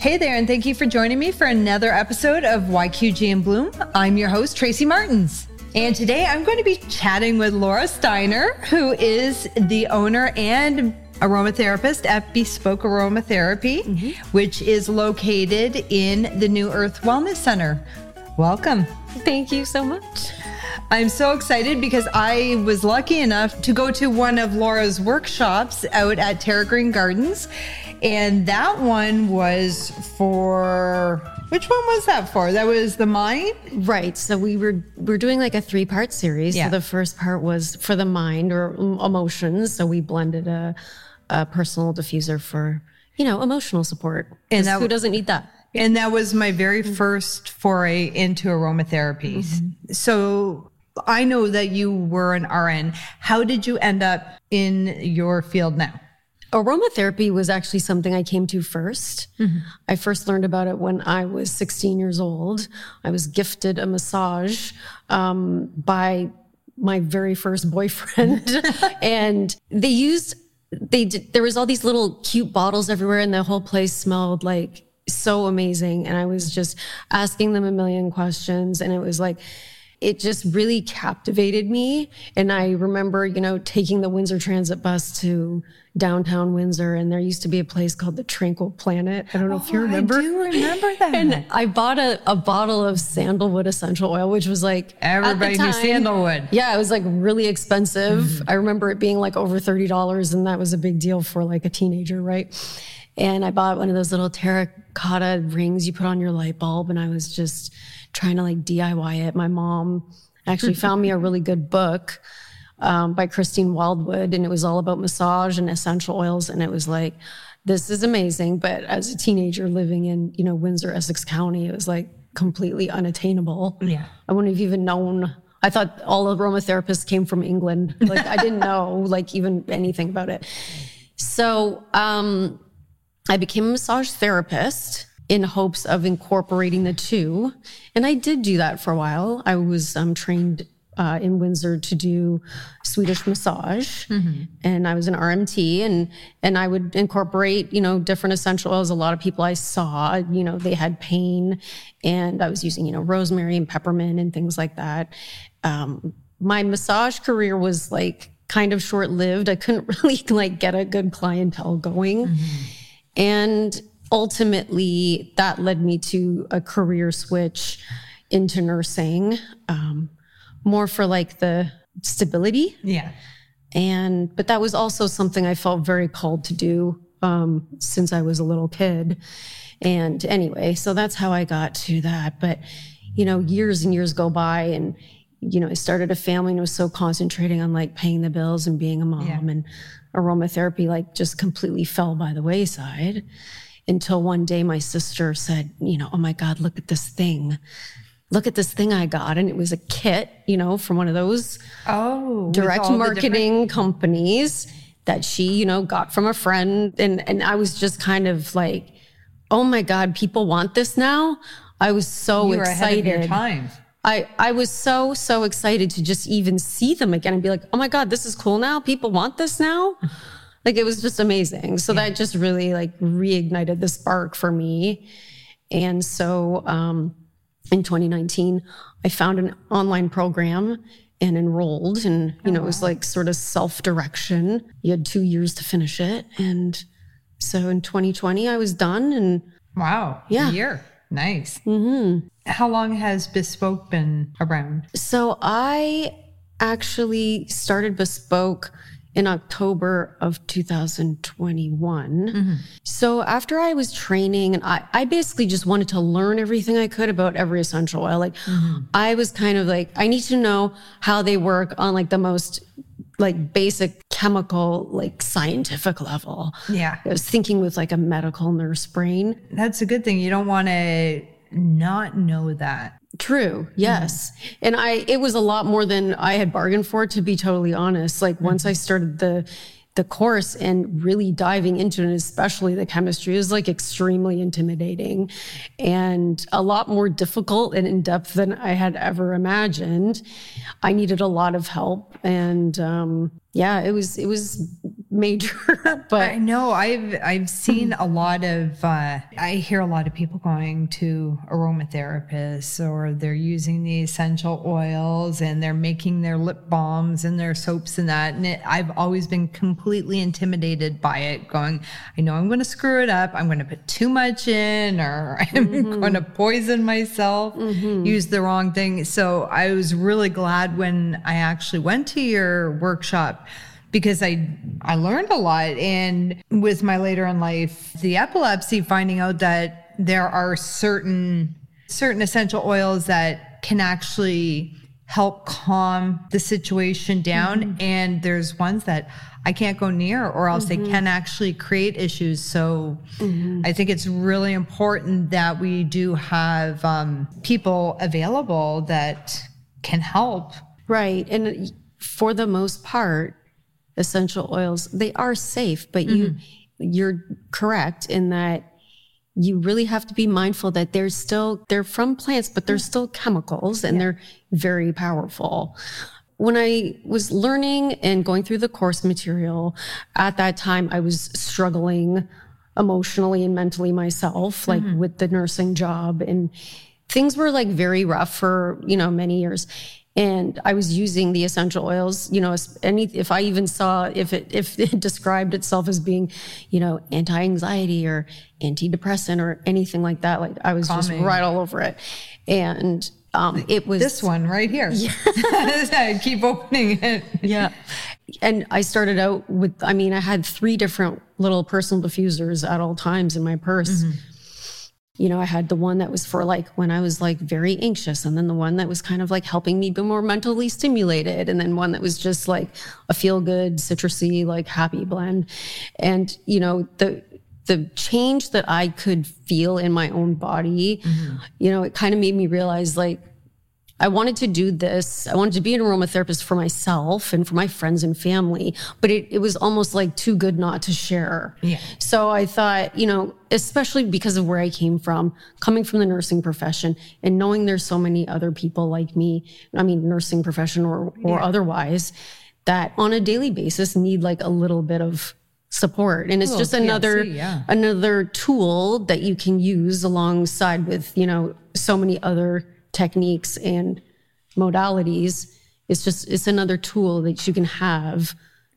Hey there, and thank you for joining me for another episode of YQG and Bloom. I'm your host, Tracy Martins. And today I'm going to be chatting with Laura Stainer, who is the owner and aromatherapist at Bespoke Aromatherapy, mm-hmm. which is located in the New Earth Wellness Center. Welcome. Thank you so much. I'm so excited because I was lucky enough to go to one of Laura's workshops out at Terra Green Gardens. And that one was for which one was that for? That was the mind? Right. So we were we're doing like a three-part series. Yeah. So the first part was for the mind or emotions. So we blended a a personal diffuser for, you know, emotional support. And that, who doesn't need that? And that was my very mm-hmm. first foray into aromatherapy. Mm-hmm. So I know that you were an RN. How did you end up in your field now? Aromatherapy was actually something I came to 1st mm-hmm. I first learned about it when I was 16 years old. I was gifted a massage um, by my very first boyfriend, and they used they did, there was all these little cute bottles everywhere, and the whole place smelled like so amazing. And I was just asking them a million questions, and it was like it just really captivated me. And I remember, you know, taking the Windsor Transit bus to downtown Windsor, and there used to be a place called the Tranquil Planet. I don't know oh, if you oh, remember. I do remember that. and I bought a, a bottle of sandalwood essential oil, which was like everybody time, knew sandalwood. Yeah, it was like really expensive. Mm-hmm. I remember it being like over thirty dollars, and that was a big deal for like a teenager, right? And I bought one of those little terracotta rings you put on your light bulb, and I was just trying to like DIY it. My mom actually found me a really good book um, by Christine Wildwood, and it was all about massage and essential oils. And it was like, this is amazing. But as a teenager living in, you know, Windsor, Essex County, it was like completely unattainable. Yeah. I wouldn't have even known. I thought all aromatherapists came from England. Like I didn't know like even anything about it. So um, I became a massage therapist in hopes of incorporating the two. And I did do that for a while. I was um, trained uh, in Windsor to do Swedish massage, mm-hmm. and I was an RMT, and and I would incorporate you know different essential oils. A lot of people I saw, you know, they had pain, and I was using you know rosemary and peppermint and things like that. Um, my massage career was like kind of short lived. I couldn't really like get a good clientele going, mm-hmm. and ultimately that led me to a career switch into nursing um, more for like the stability. Yeah. And but that was also something i felt very called to do um, since i was a little kid. And anyway so that's how i got to that. But you know years and years go by and you know i started a family and was so concentrating on like paying the bills and being a mom yeah. and aromatherapy like just completely fell by the wayside until one day my sister said, you know, oh my God, look at this thing. Look at this thing I got. And it was a kit, you know, from one of those oh, direct marketing different- companies that she, you know, got from a friend. And, and I was just kind of like, oh my God, people want this now. I was so you excited. I, I was so, so excited to just even see them again and be like, oh my God, this is cool now. People want this now. Like it was just amazing. So yeah. that just really like reignited the spark for me. And so um, in 2019, I found an online program and enrolled and you oh, know wow. it was like sort of self-direction you had two years to finish it and so in 2020 i was done and wow yeah year nice mm-hmm. how long has bespoke been around so i actually started bespoke in October of 2021. Mm-hmm. So after I was training and I, I basically just wanted to learn everything I could about every essential oil. Like mm-hmm. I was kind of like, I need to know how they work on like the most like basic chemical, like scientific level. Yeah. I was thinking with like a medical nurse brain. That's a good thing. You don't want to not know that. True. Yes. Mm. And I, it was a lot more than I had bargained for, to be totally honest. Like once I started the, the course and really diving into it, especially the chemistry is like extremely intimidating and a lot more difficult and in depth than I had ever imagined. I needed a lot of help. And, um, yeah, it was, it was major, but I know I've I've seen a lot of uh, I hear a lot of people going to aromatherapists or they're using the essential oils and they're making their lip balms and their soaps and that and it, I've always been completely intimidated by it going I know I'm going to screw it up I'm going to put too much in or I'm going to poison myself use the wrong thing. So I was really glad when I actually went to your workshop because I I learned a lot. And with my later in life the epilepsy finding out that there are certain certain essential oils that can actually help calm the situation down. Mm-hmm. And there's ones that I can't go near or else they mm-hmm. can actually create issues. So mm-hmm. I think it's really important that we do have um, people available that can help. Right. And for the most part, essential oils they are safe, but you mm-hmm. you're correct in that you really have to be mindful that they're still they're from plants, but they're mm. still chemicals and they're very powerful. When I was learning and going through the course material, at that time I was struggling emotionally and mentally myself, like mm-hmm. with the nursing job and things were like very rough for, you know, many years. And I was using the essential oils, you know, any, if I even saw if it, if it described itself as being, you know, anti-anxiety or antidepressant or anything like that, like I was just right all over it. And, um, it was this one right here. I keep opening it. yeah. And I started out with, I mean, I had three different little personal diffusers at all times in my purse. You know, I had the one that was for like when I was like very anxious, and then the one that was kind of like helping me be more mentally stimulated, and then one that was just like a feel good, citrusy, like happy blend. And, you know, the, the change that I could feel in my own body, mm-hmm. you know, it kind of made me realize like, I wanted to do this. I wanted to be an aromatherapist for myself and for my friends and family, but it, it was almost like too good not to share. Yeah. So I thought, you know, especially because of where I came from, coming from the nursing profession and knowing there's so many other people like me, I mean, nursing profession or, or otherwise, that on a daily basis need like a little bit of support. And it's just another, TLC, yeah. another tool that you can use alongside with, you know, so many other techniques and modalities. It's just, it's another tool that you can have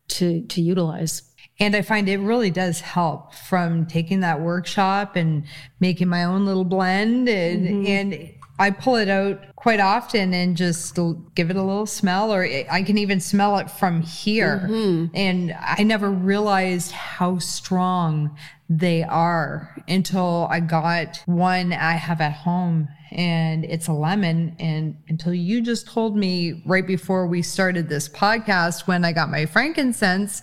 to, to utilize. And I find it really does help from taking that workshop and making my own little blend and, mm-hmm. and I pull it out quite often and just give it a little smell or I can even smell it from here. Mm-hmm. And I never realized how strong they are until I got one I have at home and it's a lemon. And until you just told me right before we started this podcast when I got my frankincense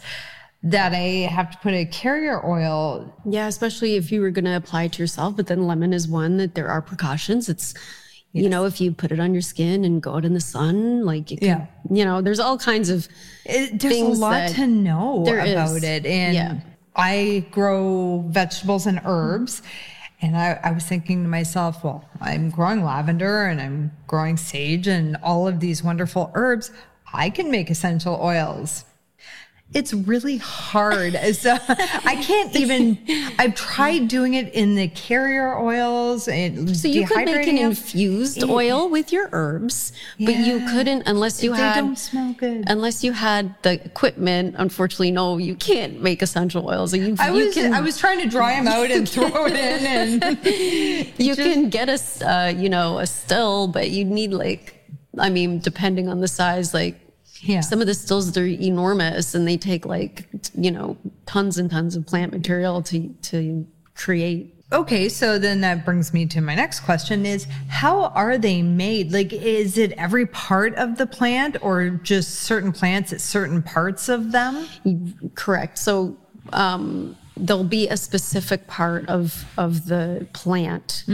that I have to put a carrier oil. Yeah, especially if you were going to apply it to yourself, but then lemon is one that there are precautions. It's, you know, if you put it on your skin and go out in the sun, like, it could, Yeah. you know, there's all kinds of, It, there's a lot to know about is. it. And Yeah. I grow vegetables and herbs. And I, I was thinking to myself, well, I'm growing lavender and I'm growing sage and all of these wonderful herbs. I can make essential oils. It's really hard. So I can't even, I've tried doing it in the carrier oils and so you could make an infused oil with your herbs, but you couldn't unless you They had, don't smell good. unless you had the equipment. Unfortunately, no, you can't make essential oils. You, I you was, can, I was trying to dry them out and throw it in and you can get a, uh, you know, a still, but you need like, I mean, depending on the size, like Yeah. some of the stills they're enormous and they take like, you know, tons and tons of plant material to to create. Okay, so then that brings me to my next question is how are they made? Like is it every part of the plant or just certain plants at certain parts of them? Correct. So um, there'll be a specific part of of the plant.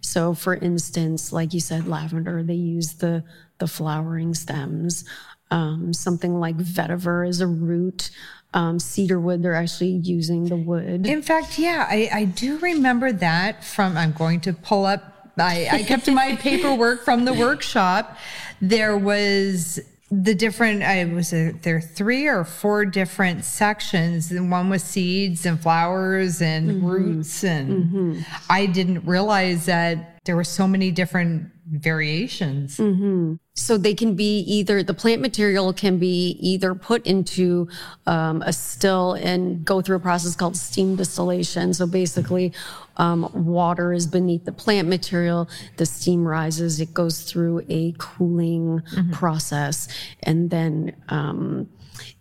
So, for instance, like you said, lavender, they use the the flowering stems. Um, something like vetiver is a root. Um, cedarwood, they're actually using the wood. In fact, yeah, I, I do remember that from I'm going to pull up I, I kept my paperwork from the workshop. There was the different I was it there three or four different sections and one with seeds and flowers and Mm-hmm. roots and I didn't realize that there were so many different variations. Mm. So they can be either the plant material can be either put into um, a still and go through a process called steam distillation. So basically, um, water is beneath the plant material, the steam rises, it goes through a cooling process, and then um,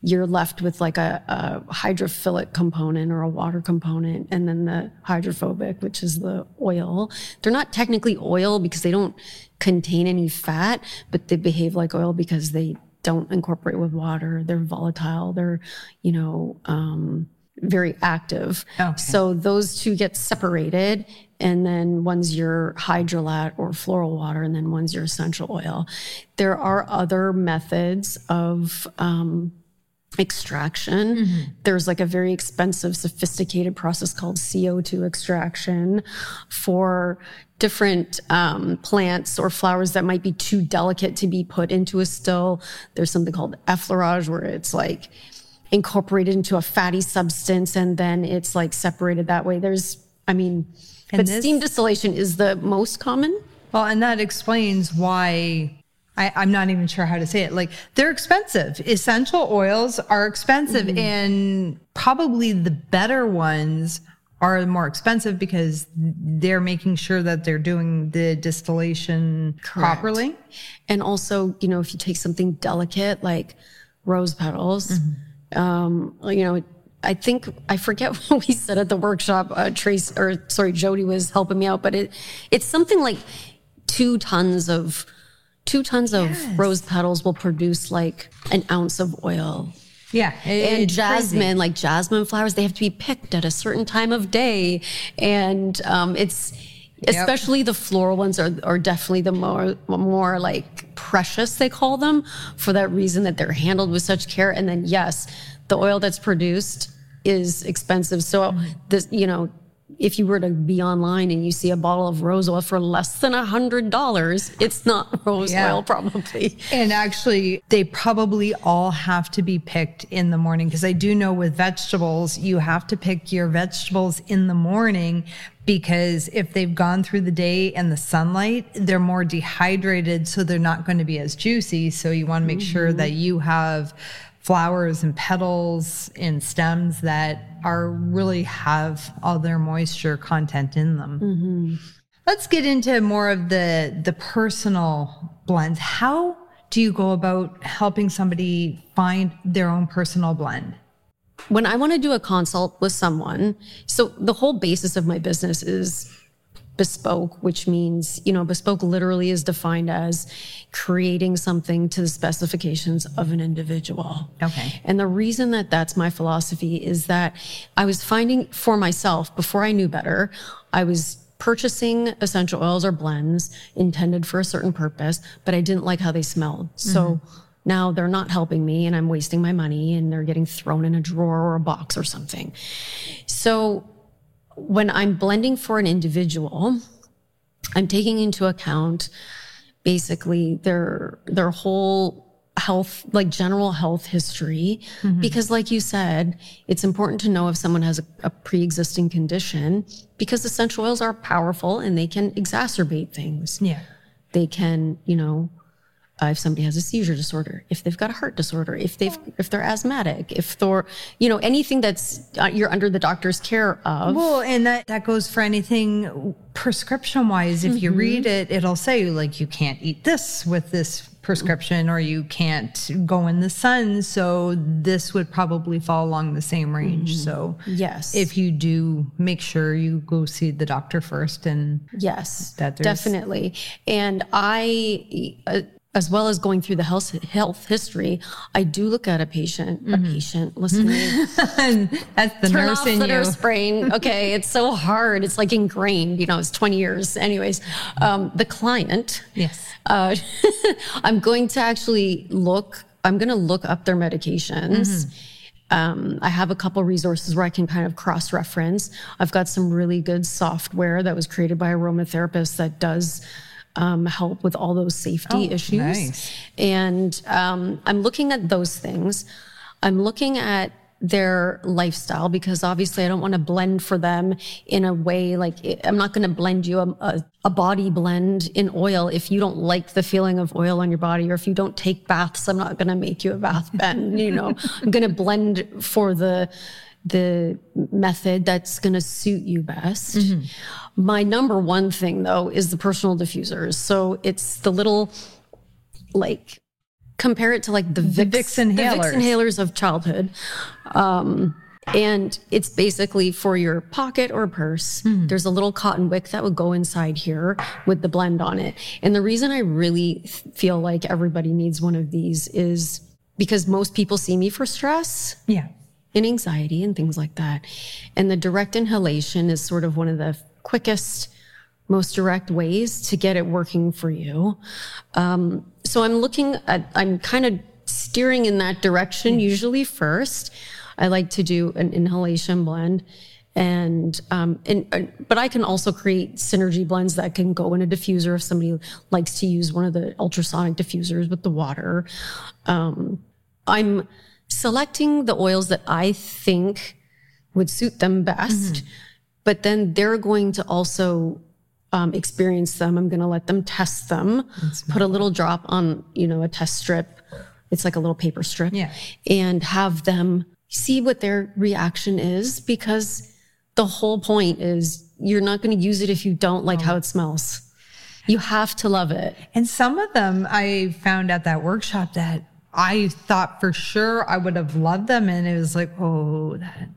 you're left with like a, a hydrophilic component or a water component, and then the hydrophobic, which is the oil. They're not technically oil because they don't contain any fat, but they behave like oil because they don't incorporate with water. They're volatile. They're, you know, um, very active. Okay. So those two get separated. And then one's your hydrolat or floral water, and then one's your essential oil. There are other methods of um, extraction. There's like a very expensive, sophisticated process called CO2 extraction for different um, plants or flowers that might be too delicate to be put into a still. There's something called effleurage where it's like incorporated into a fatty substance and then it's like separated that way. There's, I mean, but this- steam distillation is the most common. Well, and that explains why I, I'm not even sure how to say it. Like they're expensive. Essential oils are expensive, and probably the better ones are more expensive because they're making sure that they're doing the distillation properly. And also, you know, if you take something delicate like rose petals, um, you know, I think I forget what we said at the workshop. Uh, Trace or sorry, Jody was helping me out, but it it's something like two tons of two tons of rose petals will produce like an ounce of oil. Yeah, it- And it's crazy. jasmine, like jasmine flowers, they have to be picked at a certain time of day, and um, it's especially the floral ones are are definitely the more more like precious they call them for that reason that they're handled with such care. And then yes, the oil that's produced is expensive. So this, you know. If you were to be online and you see a bottle of rose oil for less than a hundred dollars, it's not rose Yeah. oil, probably. And actually, they probably all have to be picked in the morning because I do know with vegetables, you have to pick your vegetables in the morning because if they've gone through the day and the sunlight, they're more dehydrated, so they're not going to be as juicy. So you want to make sure mm-hmm. that you have flowers and petals and stems that are really have all their moisture content in them. Mm-hmm. Let's get into more of the the personal blends. How do you go about helping somebody find their own personal blend? when I want to do a consult with someone, so the whole basis of my business is bespoke, which means, you know, bespoke literally is defined as creating something to the specifications of an individual. Okay. And the reason that that's my philosophy is that I was finding for myself before I knew better, I was purchasing essential oils or blends intended for a certain purpose, but I didn't like how they smelled. So mm-hmm. now they're not helping me and I'm wasting my money and they're getting thrown in a drawer or a box or something. So when I'm blending for an individual, I'm taking into account basically their their whole health like general health history. Mm-hmm. Because like you said it's important to know if someone has a, a pre-existing condition because essential oils are powerful and they can exacerbate things. Yeah. they can you know uh, if somebody has a seizure disorder if they've got a heart disorder if they've if they're asthmatic if they're you know anything that's uh, you're under the doctor's care of Well, and that that goes for anything prescription wise. If you read it, it'll say like you can't eat this with this prescription or you can't go in the sun. So this would probably fall along the same range. So yes if you do make sure you go see the doctor first and Yes, that definitely. And I, uh, as well as going through the health health history, I do look at a patient, a patient listening. that's the Turn nurse off in the you. nurse brain. Okay, it's so hard. It's like ingrained. You know, it's twenty years. Anyways, um, the client. Yes. Uh, I'm going to actually look. I'm going to look up their medications. Um, I have a couple resources where I can kind of cross reference. I've got some really good software that was created by aromatherapist that does um, help with all those safety Oh, issues. nice. And um, I'm looking at those things. I'm looking at their lifestyle because obviously I don't want to blend for them in a way like I'm not going to blend you a, a, a body blend in oil if you don't like the feeling of oil on your body or if you don't take baths. I'm not going to make you a bath bend. You know, I'm going to blend for the the method that's going to suit you best. My number one thing though is the personal diffusers. So it's the little like compare it to like the Vicks, Vicks the Vicks inhalers. inhalers of childhood. Um, and it's basically for your pocket or purse. Hmm. There's a little cotton wick that would go inside here with the blend on it. And the reason I really feel like everybody needs one of these is because most people see me for stress Yeah. And anxiety and things like that. And the direct inhalation is sort of one of the quickest, most direct ways to get it working for you. Um, so I'm looking at, I'm kind of steering in that direction usually first. I like to do an inhalation blend. And, um, and, uh, but I can also create synergy blends that can go in a diffuser if somebody likes to use one of the ultrasonic diffusers with the water. Um, I'm selecting the oils that I think would suit them best, but then they're going to also um, experience them. I'm going to let them test them, put a little drop on, you know, a test strip. It's like a little paper strip Yeah. and have them see what their reaction is because the whole point is you're not going to use it if you don't like how it smells. You have to love it. And some of them I found at that workshop that I thought for sure I would have loved them. And it was like, oh, that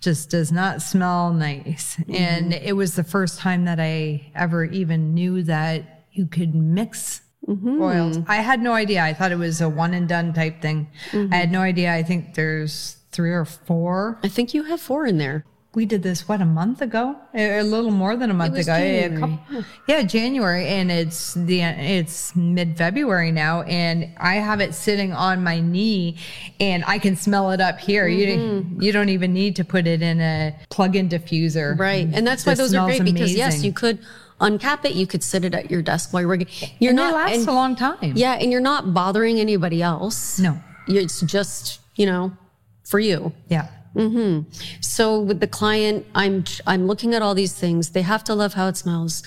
just does not smell nice. Mm-hmm. And it was the first time that I ever even knew that you could mix mm-hmm. oils. I had no idea. I thought it was a one and done type thing. I mm-hmm. had no idea. I think there's three or four. I think you have four in there. We did this what a month ago, a little more than a month ago. Yeah, a January. couple- yeah, January, and it's the it's mid February now, and I have it sitting on my knee, and I can smell it up here. You mm-hmm. you don't even need to put it in a plug-in diffuser, Right. And that's why those are great because yes, you could uncap it. You could sit it at your desk while you're working. You're And not, it lasts and- a long time. yeah. And you're not bothering anybody else. No. It's just, you know, for you. Yeah. So with the client, I'm, I'm looking at all these things. They have to love how it smells.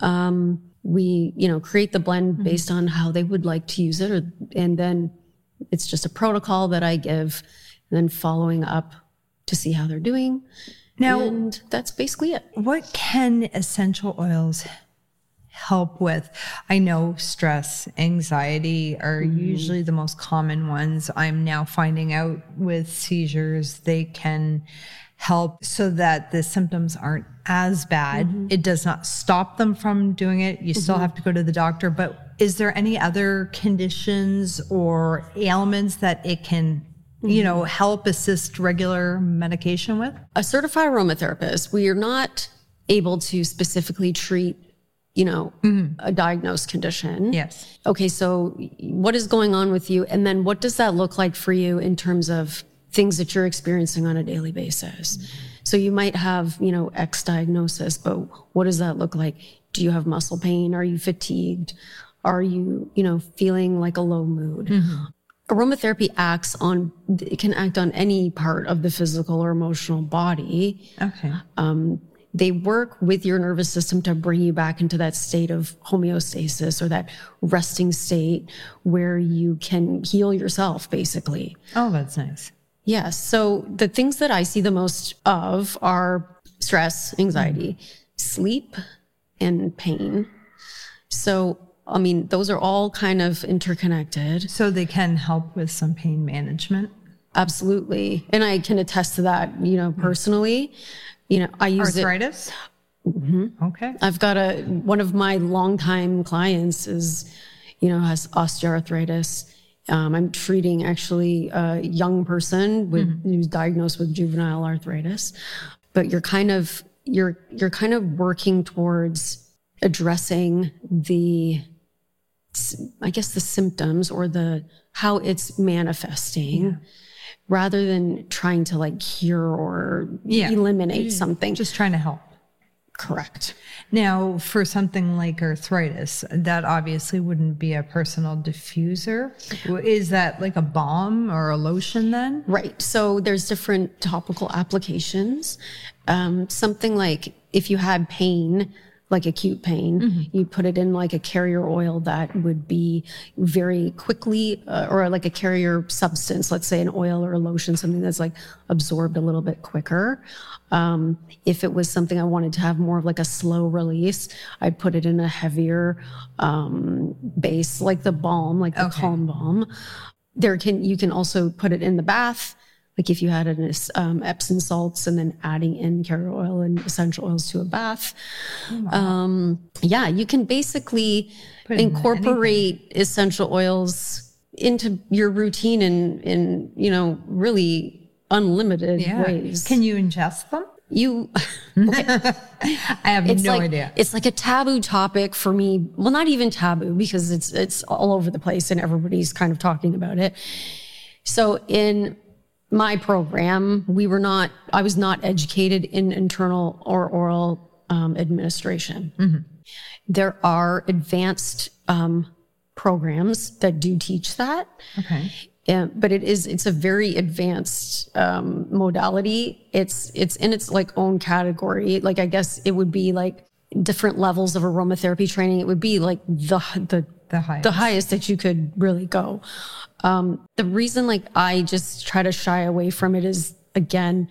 Um, we, you know, create the blend based on how they would like to use it. Or, and then it's just a protocol that I give and then following up to see how they're doing. Now- and that's basically it. What can essential oils help with? I know stress, anxiety are mm-hmm. usually the most common ones. I'm now finding out with seizures, they can help so that the symptoms aren't as bad. Mm-hmm. It does not stop them from doing it. You still mm-hmm. have to go to the doctor, but is there any other conditions or ailments that it can, you know, help assist regular medication with? a certified aromatherapist, we are not able to specifically treat, you know, mm-hmm. a diagnosed condition. Yes. Okay, so what is going on with you? And then what does that look like for you in terms of things that you're experiencing on a daily basis? So you might have, you know, X diagnosis, but what does that look like? Do you have muscle pain? Are you fatigued? Are you, you know, feeling like a low mood? Mm-hmm. Aromatherapy acts on, it can act on any part of the physical or emotional body Okay. Um, they work with your nervous system to bring you back into that state of homeostasis or that resting state where you can heal yourself, basically. Oh, that's nice. Yes. So the things that I see the most of are stress, anxiety, sleep, and pain. So, I mean, those are all kind of interconnected. So they can help with some pain management. Absolutely. And I can attest to that, you know, personally. You know, I use it. Arthritis? Okay. I've got a one of my longtime clients is, you know, has osteoarthritis. Um, I'm treating actually a young person with who's diagnosed with juvenile arthritis, but you're kind of you're you're kind of working towards addressing the I guess the symptoms or the how it's manifesting rather than trying to like cure or Yeah. eliminate something. Just trying to help. Correct. Now, for something like arthritis, that obviously wouldn't be a personal diffuser. Is that like a balm or a lotion then? Right. So there's different topical applications. Um, something like if you had pain, like acute pain, Mm-hmm. you put it in like a carrier oil that would be very quickly, uh, or like a carrier substance, let's say an oil or a lotion, something that's like absorbed a little bit quicker. Um, if it was something I wanted to have more of like a slow release, I'd put it in a heavier um, base, like the balm, like the Okay. calm balm. There can you can also put it in the bath, like if you had an um, Epsom salts and then adding in carrier oil and essential oils to a bath. Um, yeah, you can basically Put in incorporate essential oils into your routine in in you know really unlimited ways. Can you ingest them? you I have it's no like idea. it's like a taboo topic for me. Well, not even taboo because it's it's all over the place and everybody's kind of talking about it. So in my program, we were not. I was not educated in internal or oral um, administration. Mm-hmm. There are advanced um, programs that do teach that. Okay. Yeah, but it is it's a very advanced um, modality. It's it's in its like own category. Like I guess it would be like different levels of aromatherapy training. It would be like the the The highest. the highest that you could really go. Um, the reason like I just try to shy away from it is again,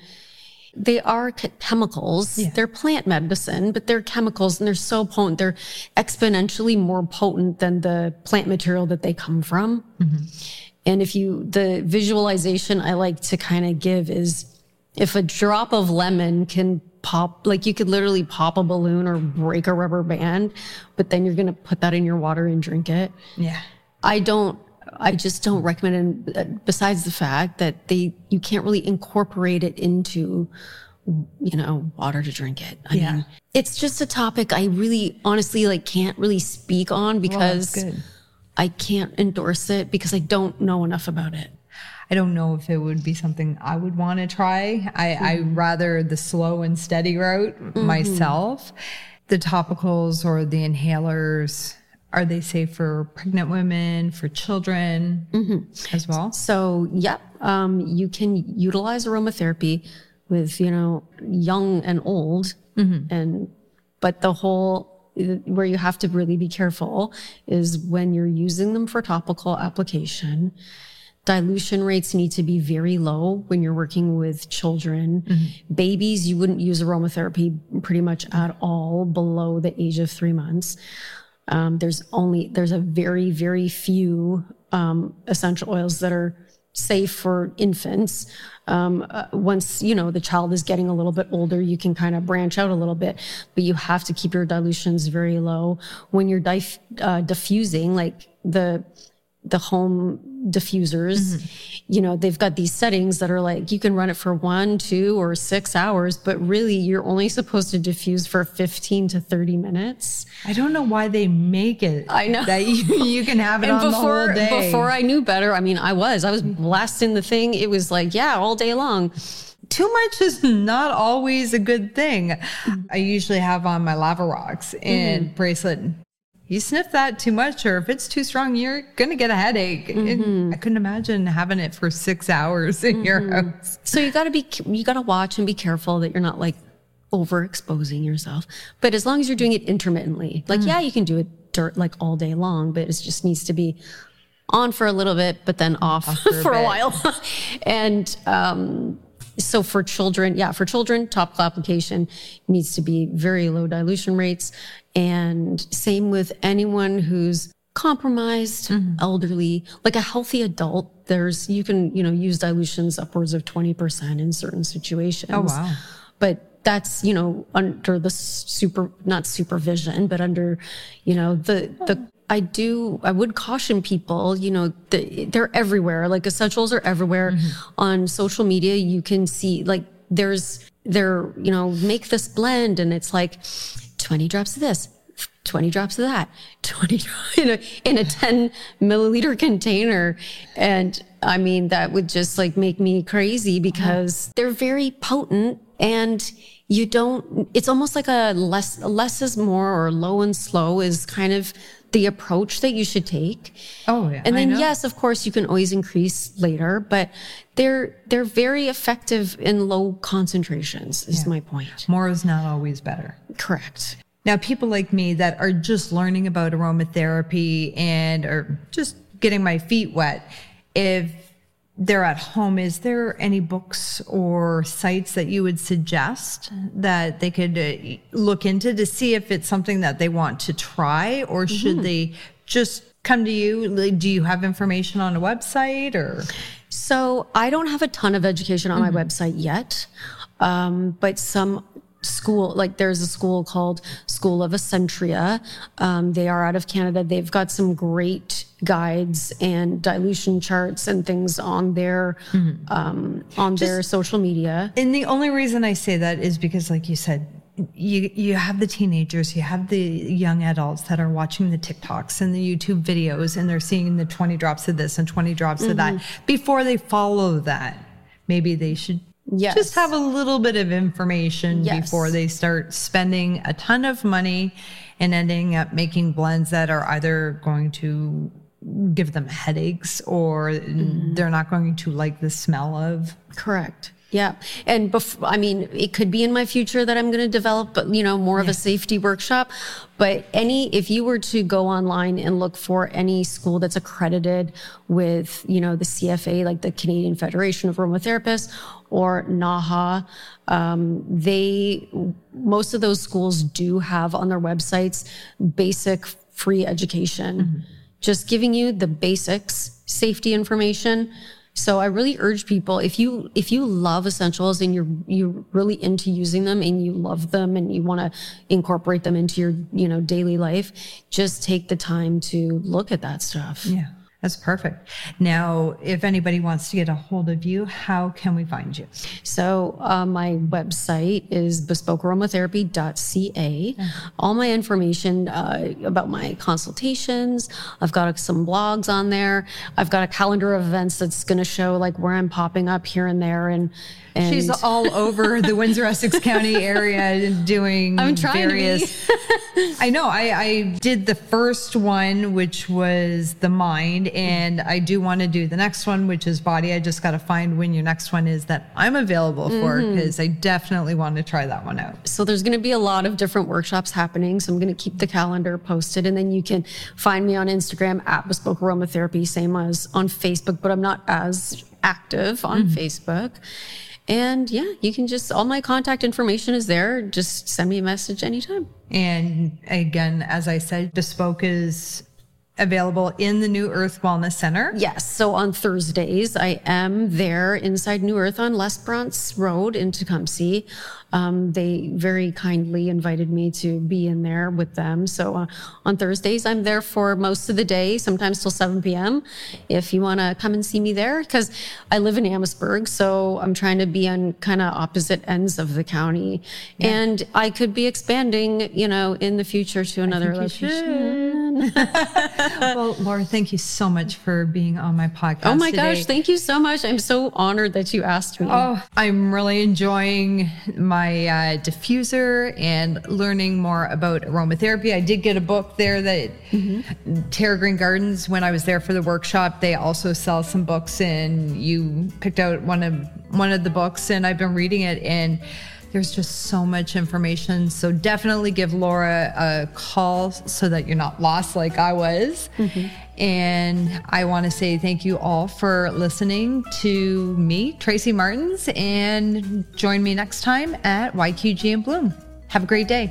they are ch- chemicals. They're plant medicine, but they're chemicals and they're so potent. They're exponentially more potent than the plant material that they come from. And if you, the visualization I like to kind of give is if a drop of lemon can pop, like you could literally pop a balloon or break a rubber band, but then you're going to put that in your water and drink it. Yeah. I don't, I just don't recommend it. Besides the fact that they, you can't really incorporate it into, you know, water to drink it. I Yeah. mean, it's just a topic I really honestly like can't really speak on because good. I can't endorse it because I don't know enough about it. I don't know if it would be something I would want to try. I, I mm-hmm. rather the slow and steady route mm-hmm. myself. The topicals or the inhalers, are they safe for pregnant women, for children mm-hmm. as well? So, yep, um, you can utilize aromatherapy with, you know, young and old. And, but the whole, uh, where you have to really be careful is when you're using them for topical application, dilution rates need to be very low when you're working with children. Babies, you wouldn't use aromatherapy pretty much at all below the age of three months. Um, there's only there's a very very few um, essential oils that are safe for infants. Um, uh, once you know the child is getting a little bit older, you can kind of branch out a little bit, but you have to keep your dilutions very low when you're dif- uh, diffusing, like the the home diffusers. Mm-hmm. You know they've got these settings that are like you can run it for one, two, or six hours, but really you're only supposed to diffuse for 15 to 30 minutes. I don't know why they make it. I know. that you, you can have it and on before the whole day. before I knew better, I mean, I was I was blasting the thing. It was like, yeah, all day long. too much is not always a good thing. I usually have on my lava rocks mm-hmm. and bracelet. You sniff that too much, or if it's too strong, you're gonna get a headache. And mm-hmm. I couldn't imagine having it for six hours in your mm-hmm. house. So you got to be you got to watch and be careful that you're not like overexposing yourself. But as long as you're doing it intermittently, like mm. yeah, you can do it dirt like all day long, but it just needs to be on for a little bit, but then off, for a for a, while. and um, so for children, yeah, for children, topical application needs to be very low dilution rates. And same with anyone who's compromised, mm-hmm. elderly, like a healthy adult. There's, you can, you know, use dilutions upwards of 20% in certain situations. Oh, wow. But that's, you know, under the super, not supervision, but under, you know, the, the, oh. I do, I would caution people, you know, they're everywhere. Like essentials are everywhere mm-hmm. on social media. You can see like there's, they're, you know, make this blend and it's like 20 drops of this, 20 drops of that, 20 in a, in a 10 milliliter container. And I mean, that would just like make me crazy because uh-huh. they're very potent and you don't, it's almost like a less, less is more or low and slow is kind of the approach that you should take. Oh, yeah. And then yes, of course you can always increase later, but they're, they're very effective in low concentrations is my point. more is not always better. Correct. Now, people like me that are just learning about aromatherapy and are just getting my feet wet, if they're at home, is there any books or sites that you would suggest that they could uh, look into to see if it's something that they want to try, or should they just come to you? Do you have information on a website or? So I don't have a ton of education on my website yet, um, but some school like there's a school called School of Accentria. Um, they are out of Canada. They've got some great guides and dilution charts and things on their um, on their social media. And the only reason I say that is because, like you said, you you have the teenagers, you have the young adults that are watching the TikToks and the YouTube videos, and they're seeing the twenty drops of this and twenty drops of that. Before they follow that, maybe they should Yes. just have a little bit of information Yes. before they start spending a ton of money and ending up making blends that are either going to give them headaches or mm-hmm. they're not going to like the smell of. Correct. Yeah. And I mean, it could be in my future that I'm going to develop, but you know, more of a safety workshop. But any, if you were to go online and look for any school that's accredited with, you know, the CFA, like the Canadian Federation of Aromatherapists or NAHA, um, they, most of those schools do have on their websites basic free education, just giving you the basics, safety information. So I really urge people if you if you love essentials and you're you're really into using them and you love them and you want to incorporate them into your you know daily life, just take the time to look at that stuff. Yeah, that's perfect. Now, if anybody wants to get a hold of you, how can we find you? So uh, my website is bespokearomatherapy.ca. All my information uh, about my consultations. I've got some blogs on there. I've got a calendar of events that's going to show like where I'm popping up here and there. And, and She's all over the Windsor Essex County area doing I'm trying various. I know. I, I did the first one, which was the mind, and I do want to do the next one, which is body. I just got to find when your next one is that I'm available for Mm-hmm. because I definitely want to try that one out. So there's going to be a lot of different workshops happening. So I'm going to keep the calendar posted, and then you can find me on Instagram at Bespoke Aromatherapy, same as on Facebook, but I'm not as active on Facebook. And yeah, you can just all my contact information is there. Just send me a message anytime. And again, as I said, Bespoke is available in the New Earth Wellness Center. Yes. So on Thursdays, I am there inside New Earth on Lesperance Road in Tecumseh. Um, they very kindly invited me to be in there with them. So uh, on Thursdays, I'm there for most of the day, sometimes till 7 p.m. If you want to come and see me there, because I live in Amherstburg, so I'm trying to be on kind of opposite ends of the county, and I could be expanding, you know, in the future to another you Well, Laura, thank you so much for being on my podcast. Oh my today. gosh, thank you so much. I'm so honored that you asked me. Oh, I'm really enjoying my uh, diffuser and learning more about aromatherapy. I did get a book there that Terra Green Gardens, when I was there for the workshop, they also sell some books and you picked out one of one of the books and I've been reading it and there's just so much information. So definitely give Laura a call so that you're not lost like I was. Mm-hmm. And I want to say thank you all for listening to me, Tracy Martins, and join me next time at YQG and Bloom. Have a great day.